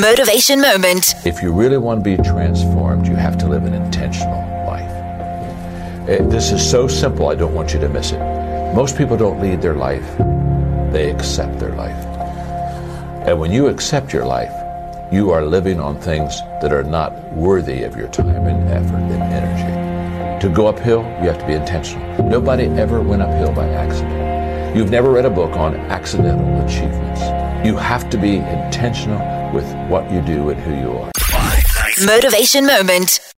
Motivation Moment. If you really want to be transformed, you have to live an intentional life. Eh, This is so simple, I don't want you to miss it. Most people don't lead their life, they accept their life. And when you accept your life, you are living on things that are not worthy of your time and effort and energy. To go uphill, you have to be intentional. Nobody ever went uphill by accident. You've never read a book on accidental achievements. You have to be intentional with what you do and who you are. Motivation Moment.